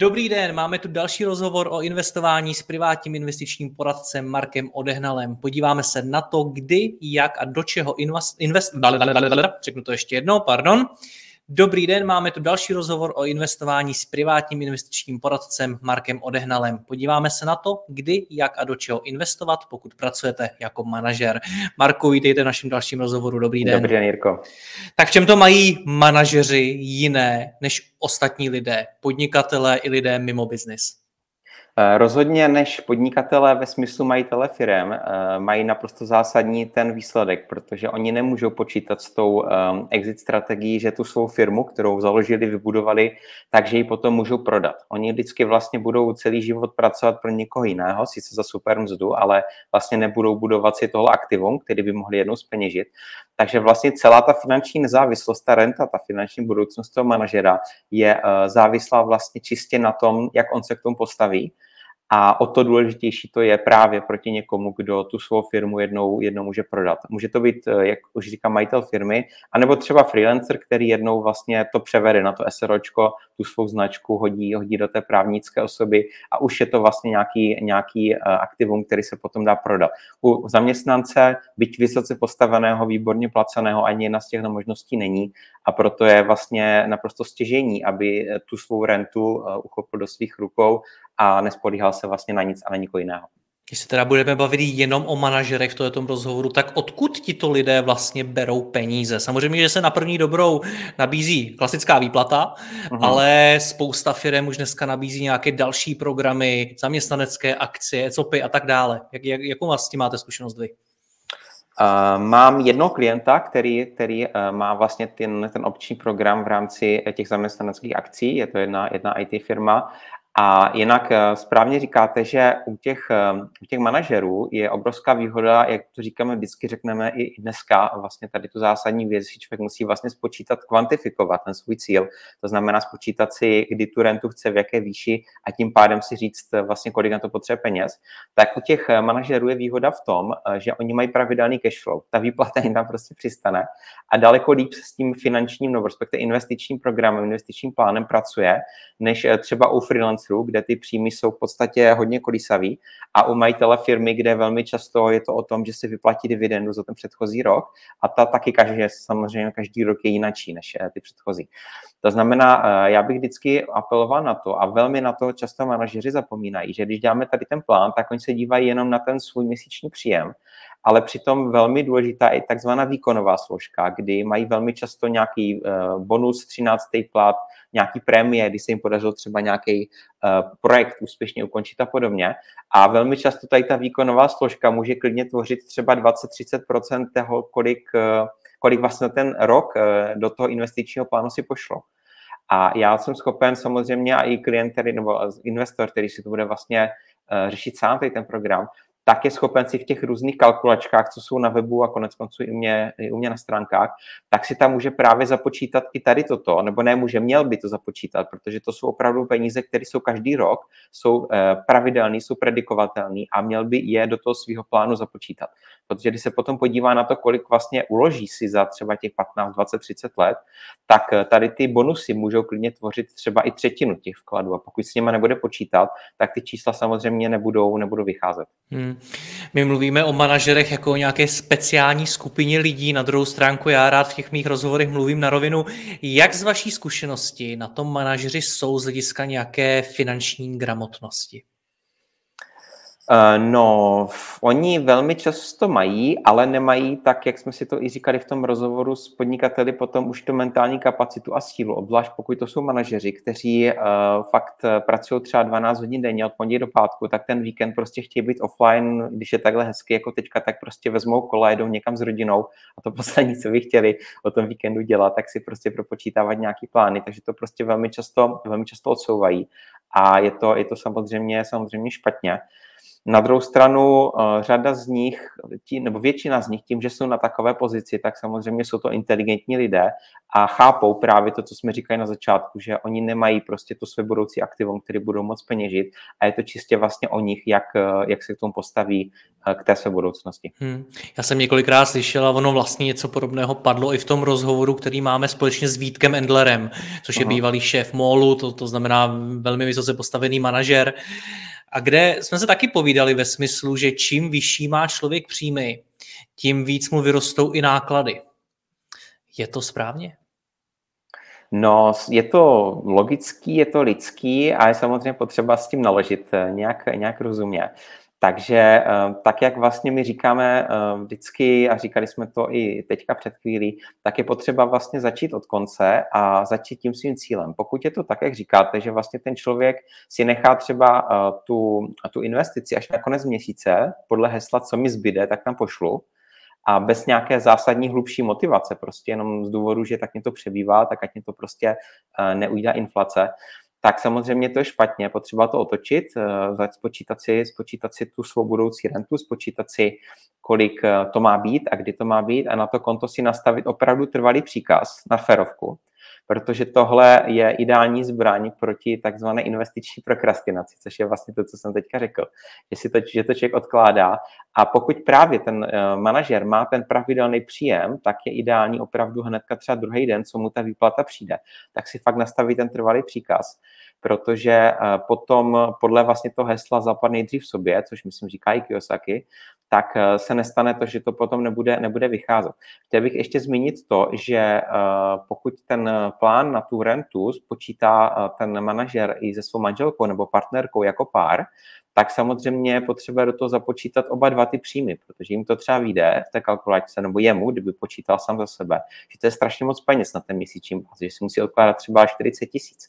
Dobrý den, máme tu další rozhovor o investování s privátním investičním poradcem Markem Odehnalem. Podíváme se na to, kdy, jak a do čeho invest... invest řeknu to ještě jednou, pardon. Dobrý den, máme tu další rozhovor o investování s privátním investičním poradcem Markem Odehnalem. Podíváme se na to, kdy, jak a do čeho investovat, pokud pracujete jako manažer. Marko, vítejte v našem dalším rozhovoru. Dobrý den. Dobrý den, Jirko. Tak v čem to mají manažeři jiné než ostatní lidé, podnikatelé i lidé mimo biznis? Eh, rozhodně než podnikatelé ve smyslu majitele firm eh, mají naprosto zásadní ten výsledek, protože oni nemůžou počítat s tou eh, exit strategií, že tu svou firmu, kterou založili, vybudovali, takže ji potom můžou prodat. Oni vždycky vlastně budou celý život pracovat pro někoho jiného, sice za super mzdu, ale vlastně nebudou budovat si tohle aktivum, který by mohli jednou speněžit. Takže vlastně celá ta finanční nezávislost, ta renta, ta finanční budoucnost toho manažera je závislá vlastně čistě na tom, jak on se k tomu postaví a o to důležitější to je právě proti někomu, kdo tu svou firmu jednou, jednou může prodat. Může to být, eh, jak už říkám, majitel firmy, anebo třeba freelancer, který jednou vlastně to převede na to SROčko, tu svou značku hodí, hodí do té právnické osoby a už je to vlastně nějaký, nějaký eh, aktivum, který se potom dá prodat. U zaměstnance, byť vysoce postaveného, výborně placeného, ani jedna z těchto možností není a proto je vlastně naprosto stěžení, aby tu svou rentu eh, uchopil do svých rukou a nespolíhal se vlastně na nic a na nikoho jiného. Když se teda budeme bavit jenom o manažerech v tomto rozhovoru, tak odkud tito lidé vlastně berou peníze? Samozřejmě, že se na první dobrou nabízí klasická výplata, uh-huh. ale spousta firm už dneska nabízí nějaké další programy, zaměstnanecké akcie, copy a tak dále. Jak, jak, jakou vlastně máte zkušenost vy? Uh, mám jednoho klienta, který, který uh, má vlastně ten, ten opční program v rámci těch zaměstnaneckých akcí, je to jedna, jedna IT firma a jinak eh, správně říkáte, že u těch, eh, u těch manažerů je obrovská výhoda, jak to říkáme, vždycky řekneme i dneska, vlastně tady tu zásadní věc, že člověk musí vlastně spočítat, kvantifikovat ten svůj cíl, to znamená spočítat si, kdy tu rentu chce, v jaké výši a tím pádem si říct eh, vlastně, kolik na to potřebuje peněz. Tak u těch manažerů je výhoda v tom, že oni mají pravidelný cash flow. Ta výplata jim tam prostě přistane a daleko líp s tím finančním, nebo respektive investičním programem, investičním plánem pracuje, než třeba u freelance influencerů, kde ty příjmy jsou v podstatě hodně kolísavý. A u majitele firmy, kde velmi často je to o tom, že se vyplatí dividendu za ten předchozí rok. A ta taky každý, samozřejmě každý rok je jinačí než eh, ty předchozí. To znamená, eh, já bych vždycky apeloval na to a velmi na to často manažeři zapomínají, že když děláme tady ten plán, tak oni se dívají jenom na ten svůj měsíční příjem, ale přitom velmi důležitá je takzvaná výkonová složka, kdy mají velmi často nějaký eh, bonus, 13. plat, nějaký prémie, když se jim podařilo třeba nějaký uh, projekt úspěšně ukončit a podobně. A velmi často tady ta výkonová složka může klidně tvořit třeba 20-30% toho, kolik, uh, kolik vlastně ten rok do toho investičního plánu si pošlo. A já jsem schopen samozřejmě a i klient, který, nebo investor, který si to bude vlastně řešit sám tady ten program, tak je schopen si v těch různých kalkulačkách, co jsou na webu a konec konců i, mě, i u mě na stránkách, tak si tam může právě započítat i tady toto, nebo ne může, měl by to započítat, protože to jsou opravdu peníze, které jsou každý rok, jsou eh, pravidelné, jsou predikovatelné a měl by je do toho svého plánu započítat. Protože když se potom podívá na to, kolik vlastně uloží si za třeba těch 15, 20, 30 let, tak eh, tady ty bonusy můžou klidně tvořit třeba i třetinu těch vkladů a pokud s nimi nebude počítat, tak ty čísla samozřejmě nebudou, nebudou vycházet. Hmm. My mluvíme o manažerech jako o nějaké speciální skupině lidí. Na druhou stránku já rád v těch mých rozhovorech mluvím na rovinu. Jak z vaší zkušenosti na tom manažeři jsou z hlediska nějaké finanční gramotnosti? Uh, no, oni velmi často mají, ale nemají tak, jak jsme si to i říkali v tom rozhovoru s podnikateli, potom už to mentální kapacitu a sílu, obzvlášť pokud to jsou manažeři, kteří uh, fakt pracují třeba 12 hodin denně od pondělí do pátku, tak ten víkend prostě chtějí být offline, když je takhle hezky jako teďka, tak prostě vezmou kola, jedou někam s rodinou a to poslední, co by chtěli o tom víkendu dělat, tak si prostě propočítávat nějaký plány, takže to prostě velmi často, velmi často odsouvají a je to, je to samozřejmě, samozřejmě špatně. Na druhou stranu eh, řada z nich, nebo většina z nich, tím, že jsou na takové pozici, tak samozřejmě jsou to inteligentní lidé a chápou právě to, co jsme říkali na začátku, že oni nemají prostě to své budoucí aktivum, který budou moc peněžit a je to čistě vlastně o nich, jak, eh, jak se k tomu postaví eh, k té své budoucnosti. Hmm. Já jsem několikrát slyšel a ono vlastně něco podobného padlo i v tom rozhovoru, který máme společně s Vítkem Endlerem, což je uh-huh. bývalý šéf MOLu, to, to znamená velmi vysoce postavený manažer a kde jsme se taky povídali ve smyslu, že čím vyšší má člověk příjmy, tím víc mu vyrostou i náklady. Je to správně? No, je to logický, je to lidský a je samozřejmě potřeba s tím naložit eh, nějak, nějak rozumně. Takže eh, tak, jak vlastně my říkáme eh, vždycky, a říkali jsme to i teďka před chvílí, tak je potřeba vlastně začít od konce a začít tím svým cílem. Pokud je to tak, jak říkáte, že vlastně ten člověk si nechá třeba eh, tu, tu investici až na konec měsíce, podle hesla, co mi zbyde, tak tam pošlu, a bez nějaké zásadní hlubší motivace, prostě jenom z důvodu, že tak mě to přebývá, tak ať mě to prostě neujídá inflace, tak samozřejmě to je špatně, potřeba to otočit, eh, spočítat si, spočítat si tu svou budoucí rentu, spočítat si, kolik eh, to má být a kdy to má být a na to konto si nastavit opravdu trvalý příkaz na ferovku, protože tohle je ideální zbraň proti takzvané investiční prokrastinaci, což je vlastně to, co jsem teďka řekl, že, si to, že to člověk odkládá. A pokud právě ten uh, manažer má ten pravidelný příjem, tak je ideální opravdu hnedka třeba druhý den, co mu ta výplata přijde, tak si fakt nastaví ten trvalý příkaz, protože uh, potom podle vlastně toho hesla zapad nejdřív v sobě, což myslím říká i Kiyosaki, tak uh, se nestane to, že to potom nebude, nebude vycházet. Chtěl bych ještě zmínit to, že pokud ten plán na tu rentu spočítá ten manažer i se svou manželkou nebo partnerkou jako pár, tak samozřejmě potřebuje do toho započítat oba dva ty příjmy, protože jim to třeba vyjde v té kalkulačce, nebo jemu, kdyby počítal sám za sebe, že to je strašně moc peněz na ten měsíční bázi, že si musí odkládat třeba 40 tisíc.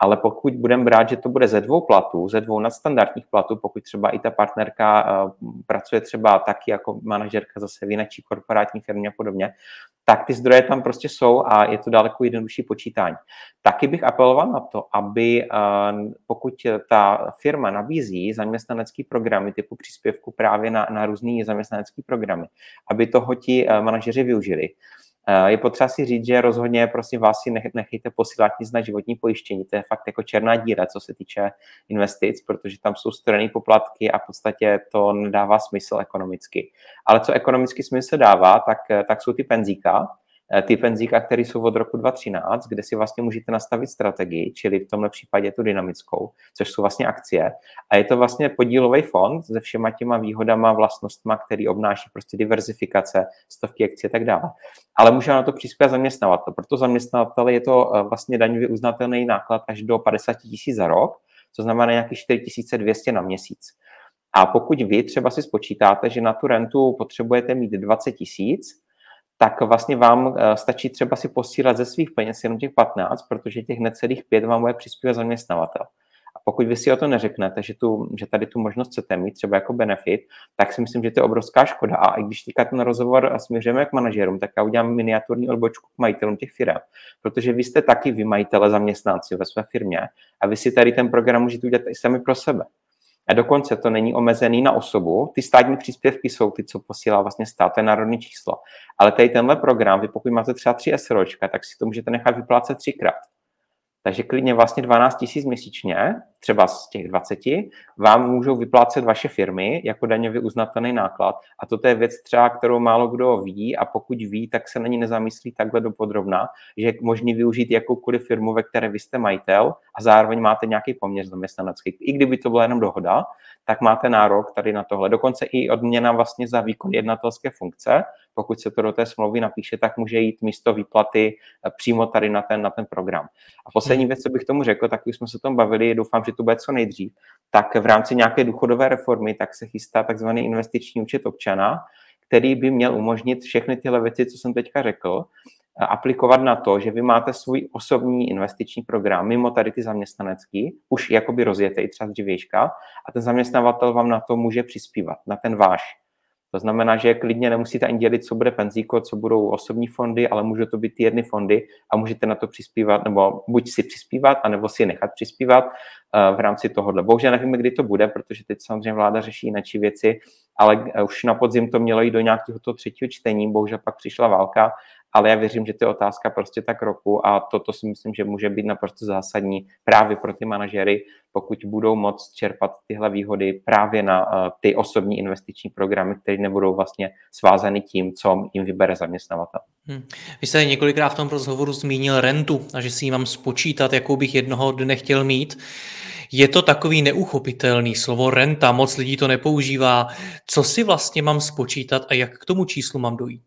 Ale pokud budeme brát, že to bude ze dvou platů, ze dvou nadstandardních platů, pokud třeba i ta partnerka uh, pracuje třeba taky jako manažerka zase v jiné korporátní firmě a podobně, tak ty zdroje tam prostě jsou a je to daleko jednodušší počítání. Taky bych apeloval na to, aby eh, pokud ta firma nabízí zaměstnanecký programy typu příspěvku právě na, na různé zaměstnanecké programy, aby toho ti eh, manažeři využili, Eh, je potřeba si říct, že rozhodně prosím vás si nechejte posílat nic na životní pojištění. To je fakt jako černá díra, co se týče investic, protože tam jsou strojené poplatky a v podstatě to nedává smysl ekonomicky. Ale co ekonomicky smysl dává, tak, eh, tak jsou ty penzíka, ty penzíka, které jsou od roku 2013, kde si vlastně můžete nastavit strategii, čili v tomhle případě tu dynamickou, což jsou vlastně akcie. A je to vlastně podílový fond se všema těma výhodama, vlastnostma, který obnáší prostě diverzifikace, stovky akcí a tak dále. Ale může na to přispět zaměstnavatel. Proto zaměstnavatel je to eh, vlastně daňově uznatelný náklad až do 50 tisíc za rok, co znamená nějakých 4200 na měsíc. A pokud vy třeba si spočítáte, že na tu rentu potřebujete mít 20 tisíc, tak vlastně vám eh, stačí třeba si posílat ze svých peněz jenom těch 15, protože těch necelých 5 vám bude přispívat zaměstnavatel. A pokud vy si o to neřeknete, že, tu, že tady tu možnost chcete mít třeba jako benefit, tak si myslím, že to je obrovská škoda. A i když teďka ten rozhovor směřujeme k manažerům, tak já udělám miniaturní odbočku k majitelům těch firm, protože vy jste taky vy majitele zaměstnanci ve své firmě a vy si tady ten program můžete udělat i sami pro sebe. A dokonce to není omezený na osobu. Ty státní příspěvky jsou ty, co posílá vlastně stát, to je národní číslo. Ale tady tenhle program, vy pokud máte třeba tři SROčka, tak si to můžete nechat vyplácet třikrát. Takže klidně vlastně 12 tisíc měsíčně, třeba z těch 20, vám můžou vyplácet vaše firmy jako daňově uznatelný náklad. A toto je věc třeba, kterou málo kdo ví a pokud ví, tak se na ní nezamyslí takhle dopodrobna, že je možný využít jakoukoliv firmu, ve které vy jste majitel a zároveň máte nějaký poměr zaměstnanecký. I kdyby to byla jenom dohoda, tak máte nárok tady na tohle. Dokonce i odměna vlastně za výkon jednatelské funkce, pokud se to do té smlouvy napíše, tak může jít místo výplaty přímo tady na ten, na ten program. A poslední hmm. věc, co bych tomu řekl, tak už jsme se o tom bavili, doufám, že to bude co nejdřív, tak v rámci nějaké důchodové reformy tak se chystá takzvaný investiční účet občana, který by měl umožnit všechny tyhle věci, co jsem teďka řekl, aplikovat na to, že vy máte svůj osobní investiční program mimo tady ty zaměstnanecký, už jakoby rozjetej třeba z dřívějška a ten zaměstnavatel vám na to může přispívat, na ten váš. To znamená, že klidně nemusíte ani dělit, co bude penzíko, co budou osobní fondy, ale může to být ty jedny fondy a můžete na to přispívat, nebo buď si přispívat, anebo si nechat přispívat uh, v rámci tohohle. Bohužel nevíme, kdy to bude, protože teď samozřejmě vláda řeší jiné věci, ale eh, už na podzim to mělo jít do nějakého toho třetího čtení, bohužel pak přišla válka ale já věřím, že to je otázka prostě tak roku a toto si myslím, že může být naprosto zásadní právě pro ty manažery, pokud budou moct čerpat tyhle výhody právě na uh, ty osobní investiční programy, které nebudou vlastně svázany tím, co jim vybere zaměstnavatel. Hmm. Vy jste několikrát v tom rozhovoru zmínil rentu a že si ji mám spočítat, jakou bych jednoho dne chtěl mít. Je to takový neuchopitelný slovo renta, moc lidí to nepoužívá. Co si vlastně mám spočítat a jak k tomu číslu mám dojít?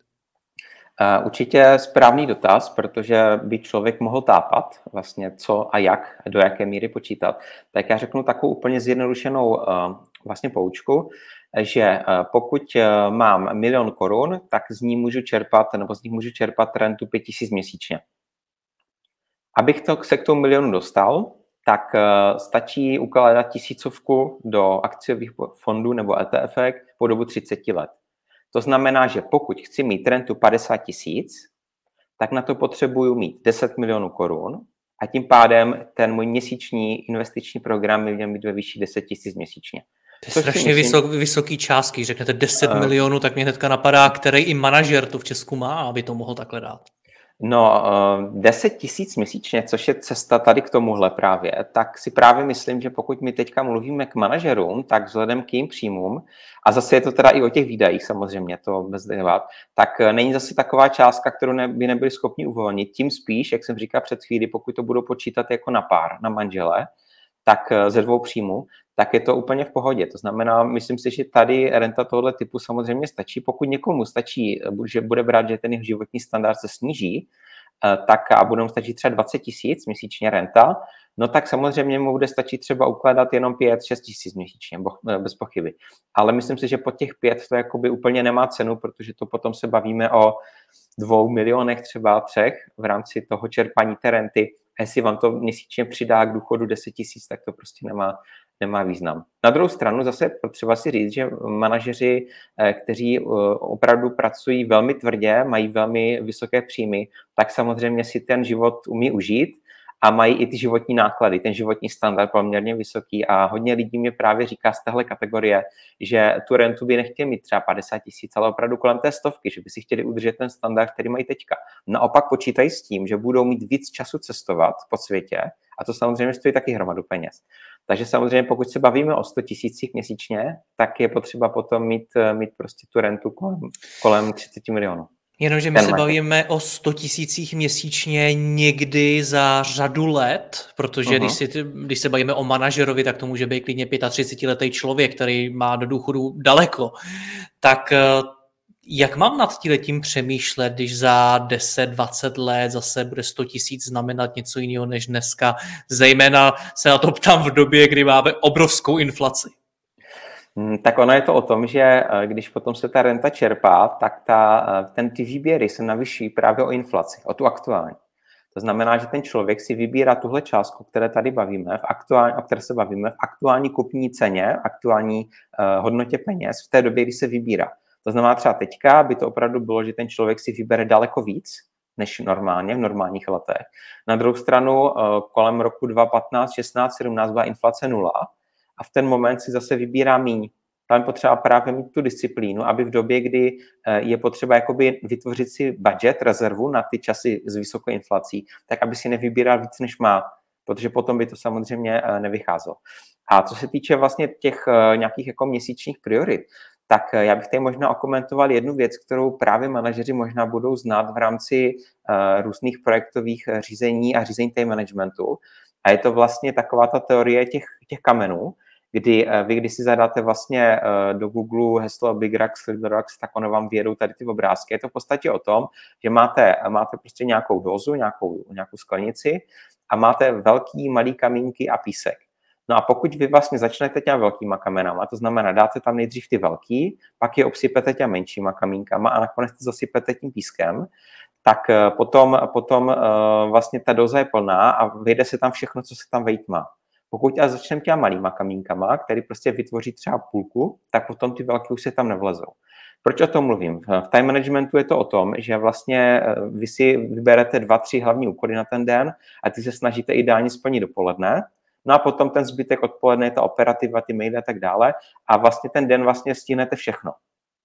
Určitě správný dotaz, protože by člověk mohl tápat vlastně co a jak, do jaké míry počítat. Tak já řeknu takovou úplně zjednodušenou eh, vlastně poučku, že eh, pokud eh, mám milion korun, tak z ní můžu čerpat, nebo z nich můžu čerpat rentu 5000 měsíčně. Abych to, se k tomu milionu dostal, tak stačí ukládat tisícovku do akciových fondů nebo ETF po dobu 30 let. To znamená, že pokud chci mít rentu 50 tisíc, tak na to potřebuju mít 10 milionů korun a tím pádem ten můj měsíční investiční program by měl být ve výši 10 tisíc měsíčně. To je strašně myslím, vysok, vysoký částky. Řeknete 10 uh, milionů, tak mě hnedka napadá, který i manažer to v Česku má, aby to mohl takhle dát. No, 10 eh, tisíc měsíčně, což je cesta tady k tomuhle právě, tak si právě myslím, že pokud my teďka mluvíme k manažerům, tak vzhledem k jejím příjmům, a zase je to teda i o těch výdajích samozřejmě, to bez debat, tak eh, není zase taková částka, kterou ne, by nebyli schopni uvolnit. Tím spíš, jak jsem říkal před chvíli, pokud to budou počítat jako na pár, na manžele, tak eh, ze dvou příjmů, tak je to úplně v pohodě. To znamená, myslím si, že tady renta tohoto typu samozřejmě stačí. Pokud někomu stačí, že bude brát, že ten jeho životní standard se sníží, eh, tak a budou stačit třeba 20 tisíc měsíčně renta, no tak samozřejmě mu bude stačit třeba ukládat jenom 5-6 tisíc měsíčně, eh, bez pochyby. Ale myslím si, že po těch 5 to jakoby úplně nemá cenu, protože to potom se bavíme o dvou milionech, třeba třech v rámci toho čerpání té renty. A jestli vám to měsíčně přidá k důchodu 10 tisíc, tak to prostě nemá, nemá význam. Na druhou stranu zase potřeba si říct, že manažeři, eh, kteří eh, opravdu pracují velmi tvrdě, mají velmi vysoké příjmy, tak samozřejmě si ten život umí užít a mají i ty životní náklady, ten životní standard poměrně vysoký a hodně lidí mě právě říká z téhle kategorie, že tu rentu by nechtěli mít třeba 50 tisíc, ale opravdu kolem té stovky, že by si chtěli udržet ten standard, který mají teďka. Naopak počítají s tím, že budou mít víc času cestovat po světě a to samozřejmě stojí taky hromadu peněz. Takže samozřejmě, pokud se bavíme o 100 tisících měsíčně, tak je potřeba potom mít, mít prostě tu rentu kolem, kolem 30 milionů. Jenomže my se bavíme o 100 tisících měsíčně někdy za řadu let, protože uh-huh. když, si, když se bavíme o manažerovi, tak to může být klidně 35-letý člověk, který má do důchodu daleko. Tak eh, jak mám nad tím přemýšlet, když za 10-20 let zase bude 100 tisíc znamenat něco jiného než dneska? Zejména se na to ptám v době, kdy máme obrovskou inflaci. Hmm, tak ono je to o tom, že eh, když potom se ta renta čerpá, tak ta, eh, ten, ty výběry se navyšují právě o inflaci, o tu aktuální. To znamená, že ten člověk si vybírá tuhle částku, které tady bavíme, v aktuální, o které se bavíme, v aktuální kupní ceně, aktuální uh, hodnotě peněz v té době, kdy se vybírá. To znamená třeba teďka by to opravdu bylo, že ten člověk si vybere daleko víc, než normálně v normálních letech. Na druhou stranu kolem roku 2015, 16, 17 byla inflace nula a v ten moment si zase vybírá míň. Tam je potřeba právě mít tu disciplínu, aby v době, kdy eh, je potřeba jakoby vytvořit si budget, rezervu na ty časy s vysokou inflací, tak aby si nevybíral víc, než má, protože potom by to samozřejmě eh, nevycházelo. A co se týče vlastně těch eh, nějakých jako měsíčních priorit, tak já bych tady možná okomentoval jednu věc, kterou právě manažeři možná budou znát v rámci různých projektových řízení a řízení té managementu. A je to vlastně taková ta teorie těch, těch kamenů, kdy vy, když si zadáte vlastně do Google heslo Big Rocks, Little Rocks, tak ono vám vědou tady ty obrázky. Je to v podstatě o tom, že máte, máte prostě nějakou dozu, nějakou, nějakou sklenici a máte velký, malý kamínky a písek. No a pokud vy vlastně začnete těma velkýma kamenama, to znamená, dáte tam nejdřív ty velký, pak je obsypete těma menšíma kamínkama a nakonec to zasypete tím pískem, tak eh, potom, potom uh, vlastně ta doza je plná a vyjde se tam všechno, co se tam vejít má. Pokud já začneme těma malýma kamínkama, který prostě vytvoří třeba půlku, tak potom ty velké už se tam nevlezou. Proč o tom mluvím? V time managementu je to o tom, že vlastně eh, vy si vyberete dva, tři hlavní úkoly na ten den a ty se snažíte ideálně splnit dopoledne, No a potom ten zbytek odpoledne je ta operativa, ty maily a tak dále a vlastně ten den vlastně stihnete všechno.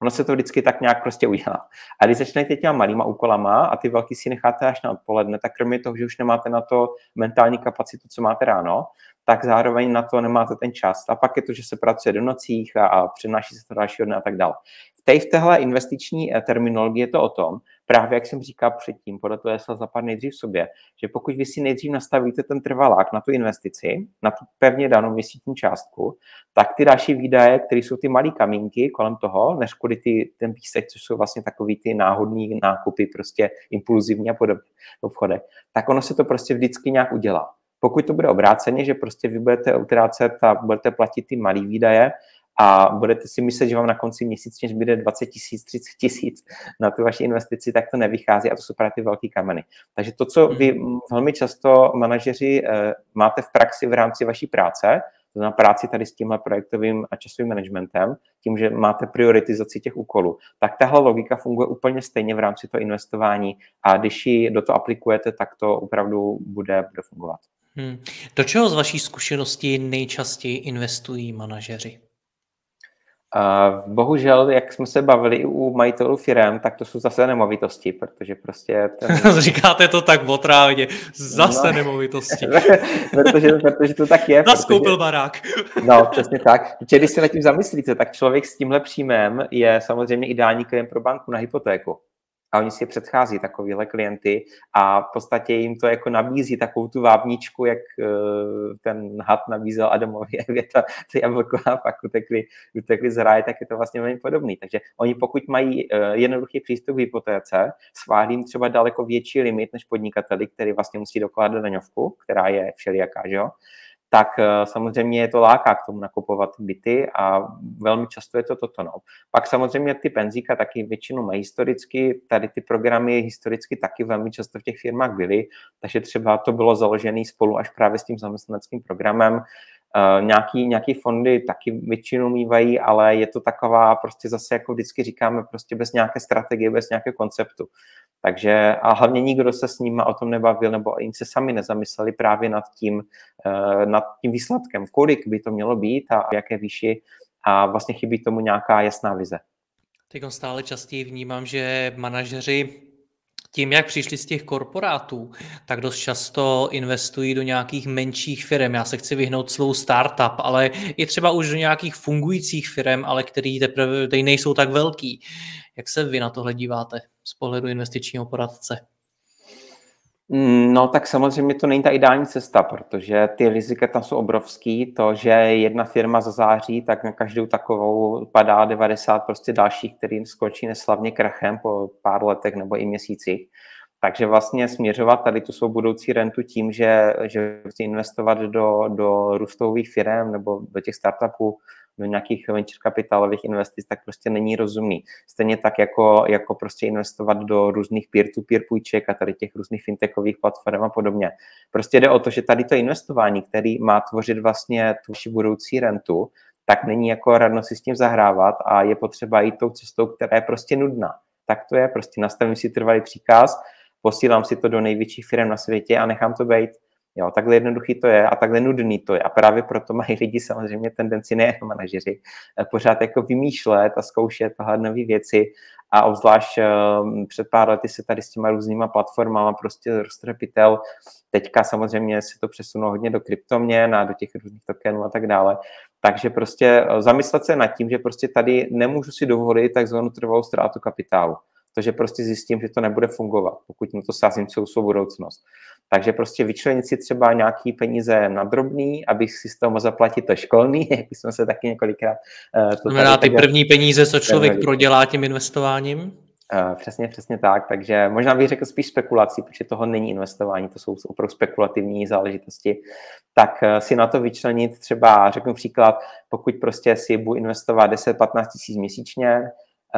Ono se to vždycky tak nějak prostě udělá. A když začnete těma malýma úkolama a ty velký si necháte až na odpoledne, tak kromě toho, že už nemáte na to mentální kapacitu, co máte ráno, tak zároveň na to nemáte ten čas. A pak je to, že se pracuje do nocích a, a přenáší se to dalšího dne a tak dále. V té v téhle investiční eh, terminologii je to o tom, právě jak jsem říkal předtím, podle toho se zapad nejdřív v sobě, že pokud vy si nejdřív nastavíte ten trvalák na tu investici, na tu pevně danou měsíční částku, tak ty další výdaje, které jsou ty malé kamínky kolem toho, než kvůli ty, ten písek, což jsou vlastně takový ty náhodní nákupy, prostě impulzivní a podobně v obchodech, tak ono se to prostě vždycky nějak udělá. Pokud to bude obráceně, že prostě vy budete utrácet a budete platit ty malé výdaje, a budete si myslet, že vám na konci měsíčně zbyde 20 tisíc, 30 tisíc na tu vaši investici, tak to nevychází a to jsou právě ty velké kameny. Takže to, co vy hmm. velmi často manažeři eh, máte v praxi v rámci vaší práce, to znamená práci tady s tímhle projektovým a časovým managementem, tím, že máte prioritizaci těch úkolů, tak tahle logika funguje úplně stejně v rámci toho investování a když ji do toho aplikujete, tak to opravdu bude, bude fungovat. Hmm. Do čeho z vaší zkušenosti nejčastěji investují manažeři? Bohužel, jak jsme se bavili u majitelů firm, tak to jsou zase nemovitosti, protože prostě... Ten... Říkáte to tak otrávně, zase no, nemovitosti. protože, protože to tak je. Naskoupil protože... barák. no, přesně tak. Protože když se nad tím zamyslíte, tak člověk s tímhle příjmem je samozřejmě ideální klient pro banku na hypotéku a oni si předchází takovýhle klienty a v podstatě jim to jako nabízí takovou tu vábničku, jak uh, ten had nabízel Adamovi Evěta, ty jablko a pak utekli, utekli z ráje, tak je to vlastně velmi podobný. Takže oni pokud mají uh, jednoduchý přístup k hypotéce, schválí jim třeba daleko větší limit než podnikateli, který vlastně musí dokládat daňovku, která je všelijaká, že jo? Tak eh, samozřejmě je to láká k tomu nakupovat byty a velmi často je to toto. No. Pak samozřejmě ty penzíka taky většinou mají historicky, tady ty programy historicky taky velmi často v těch firmách byly, takže třeba to bylo založené spolu až právě s tím zaměstnaneckým programem, Uh, nějaký, nějaký fondy taky většinou mývají, ale je to taková prostě zase, jako vždycky říkáme, prostě bez nějaké strategie, bez nějakého konceptu. Takže a hlavně nikdo se s nimi o tom nebavil, nebo jim se sami nezamysleli právě nad tím, uh, nad tím výsledkem, kolik by to mělo být a v jaké výši a vlastně chybí tomu nějaká jasná vize. Teď stále častěji vnímám, že manažeři tím, jak přišli z těch korporátů, tak dost často investují do nějakých menších firm. Já se chci vyhnout slovu startup, ale i třeba už do nějakých fungujících firm, ale který teprve nejsou tak velký. Jak se vy na tohle díváte z pohledu investičního poradce? Mm, no tak samozřejmě to není ta ideální cesta, protože ty rizika tam jsou obrovský. To, že jedna firma zazáří, tak na každou takovou padá 90 prostě dalších, kterým skončí neslavně krachem po pár letech nebo i měsících. Takže vlastně směřovat tady tu svou budoucí rentu tím, že, že investovat do, do růstových firm nebo do těch startupů, do nějakých venture kapitálových investic, tak prostě není rozumný. Stejně tak jako, jako prostě investovat do různých peer-to-peer půjček a tady těch různých fintechových platform a podobně. Prostě jde o to, že tady to investování, který má tvořit vlastně tu budoucí rentu, tak není jako radno si s tím zahrávat a je potřeba jít tou cestou, která je prostě nudná. Tak to je, prostě nastavím si trvalý příkaz, posílám si to do největších firm na světě a nechám to být. Jo, takhle jednoduchý to je a takhle nudný to je. A právě proto mají lidi samozřejmě tendenci, ne jako manažeři, eh, pořád jako vymýšlet a zkoušet tohle nové věci. A obzvlášť um, před pár lety se tady s těma různýma platformama prostě roztrepitel. Teďka samozřejmě se to přesunulo hodně do kryptoměn a do těch různých tokenů a tak dále. Takže prostě eh, zamyslet se nad tím, že prostě tady nemůžu si dovolit takzvanou trvalou ztrátu kapitálu to, že prostě zjistím, že to nebude fungovat, pokud na to sázím celou svou budoucnost. Takže prostě vyčlenit si třeba nějaký peníze na drobný, abych si z toho mohl zaplatit to školný, jak jsme se taky několikrát... Uh, to znamená ty první peníze, co člověk prodělá tím investováním? Uh, přesně, přesně tak. Takže možná bych řekl spíš spekulací, protože toho není investování, to jsou opravdu spekulativní záležitosti. Tak uh, si na to vyčlenit třeba, řeknu příklad, pokud prostě si budu investovat 10-15 tisíc měsíčně,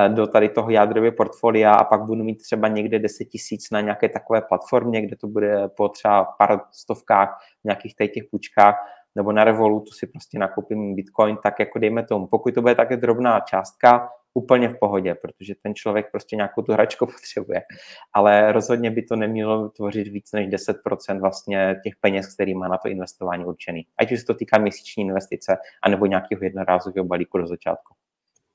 do tady toho jádrového portfolia a pak budu mít třeba někde 10 tisíc na nějaké takové platformě, kde to bude po třeba pár stovkách v nějakých těch půjčkách, nebo na Revolutu si prostě nakoupím Bitcoin, tak jako dejme tomu, pokud to bude také drobná částka, úplně v pohodě, protože ten člověk prostě nějakou tu hračku potřebuje. Ale rozhodně by to nemělo tvořit víc než 10% vlastně těch peněz, který má na to investování určený. Ať už se to týká měsíční investice, anebo nějakého jednorázového balíku do začátku.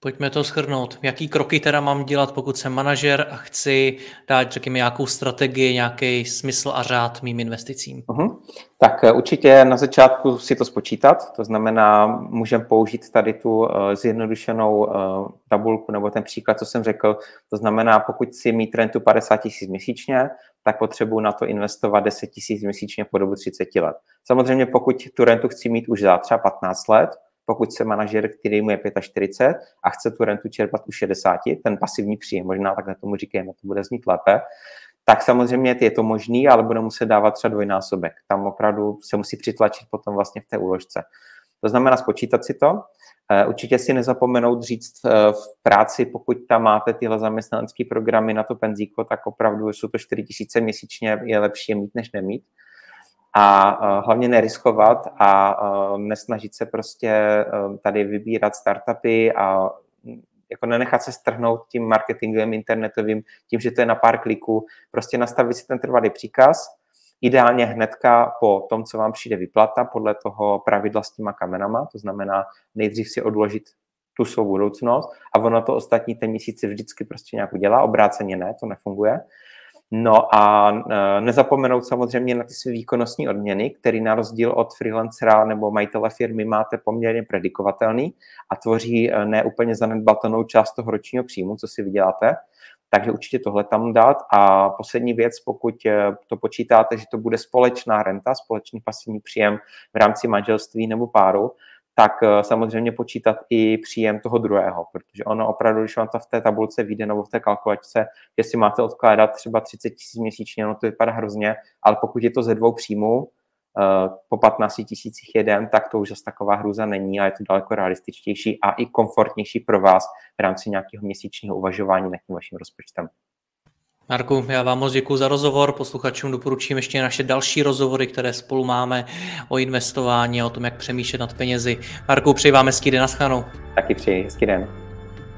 Pojďme to schrnout. Jaký kroky teda mám dělat, pokud jsem manažer a chci dát, řekněme, nějakou strategii, nějaký smysl a řád mým investicím? Uh-huh. Tak eh, určitě na začátku si to spočítat, to znamená, můžeme použít tady tu uh, zjednodušenou uh, tabulku nebo ten příklad, co jsem řekl. To znamená, pokud si mít rentu 50 tisíc měsíčně, tak potřebuji na to investovat 10 tisíc měsíčně po dobu 30 let. Samozřejmě, pokud tu rentu chci mít už za třeba 15 let, pokud se manažer, který mu je 45 a chce tu rentu čerpat u 60, ten pasivní příjem, možná takhle tomu říkáme, to bude znít lépe, tak samozřejmě je to možný, ale bude muset dávat třeba dvojnásobek. Tam opravdu se musí přitlačit potom vlastně v té úložce. To znamená spočítat si to. Eh, určitě si nezapomenout říct eh, v práci, pokud tam máte tyhle zaměstnanecké programy na to penzíko, tak opravdu jsou to 4 000 měsíčně, je lepší je mít než nemít a hlavně neriskovat a nesnažit se prostě tady vybírat startupy a jako nenechat se strhnout tím marketingem internetovým, tím, že to je na pár kliků, prostě nastavit si ten trvalý příkaz, ideálně hnedka po tom, co vám přijde vyplata, podle toho pravidla s těma kamenama, to znamená nejdřív si odložit tu svou budoucnost a ono to ostatní ten měsíc vždycky prostě nějak udělá, obráceně ne, to nefunguje. No a e, nezapomenout samozřejmě na ty své výkonnostní odměny, který na rozdíl od freelancera nebo majitele firmy máte poměrně predikovatelný a tvoří e, neúplně zanedbatelnou část toho ročního příjmu, co si vyděláte. Takže určitě tohle tam dát. A poslední věc, pokud e, to počítáte, že to bude společná renta, společný pasivní příjem v rámci manželství nebo páru, tak eh, samozřejmě počítat i příjem toho druhého, protože ono opravdu, když vám to v té tabulce vyjde nebo v té kalkulačce, že si máte odkládat třeba 30 tisíc měsíčně, no to vypadá hrozně, ale pokud je to ze dvou příjmů, eh, po 15 tisících jeden, tak to už zase taková hruza není a je to daleko realističtější a i komfortnější pro vás v rámci nějakého měsíčního uvažování nad tím vaším rozpočtem. Marku, já vám moc děkuji za rozhovor. Posluchačům doporučím ještě naše další rozhovory, které spolu máme o investování a o tom, jak přemýšlet nad penězi. Marku, přeji vám hezký den na Taky přeji hezký den.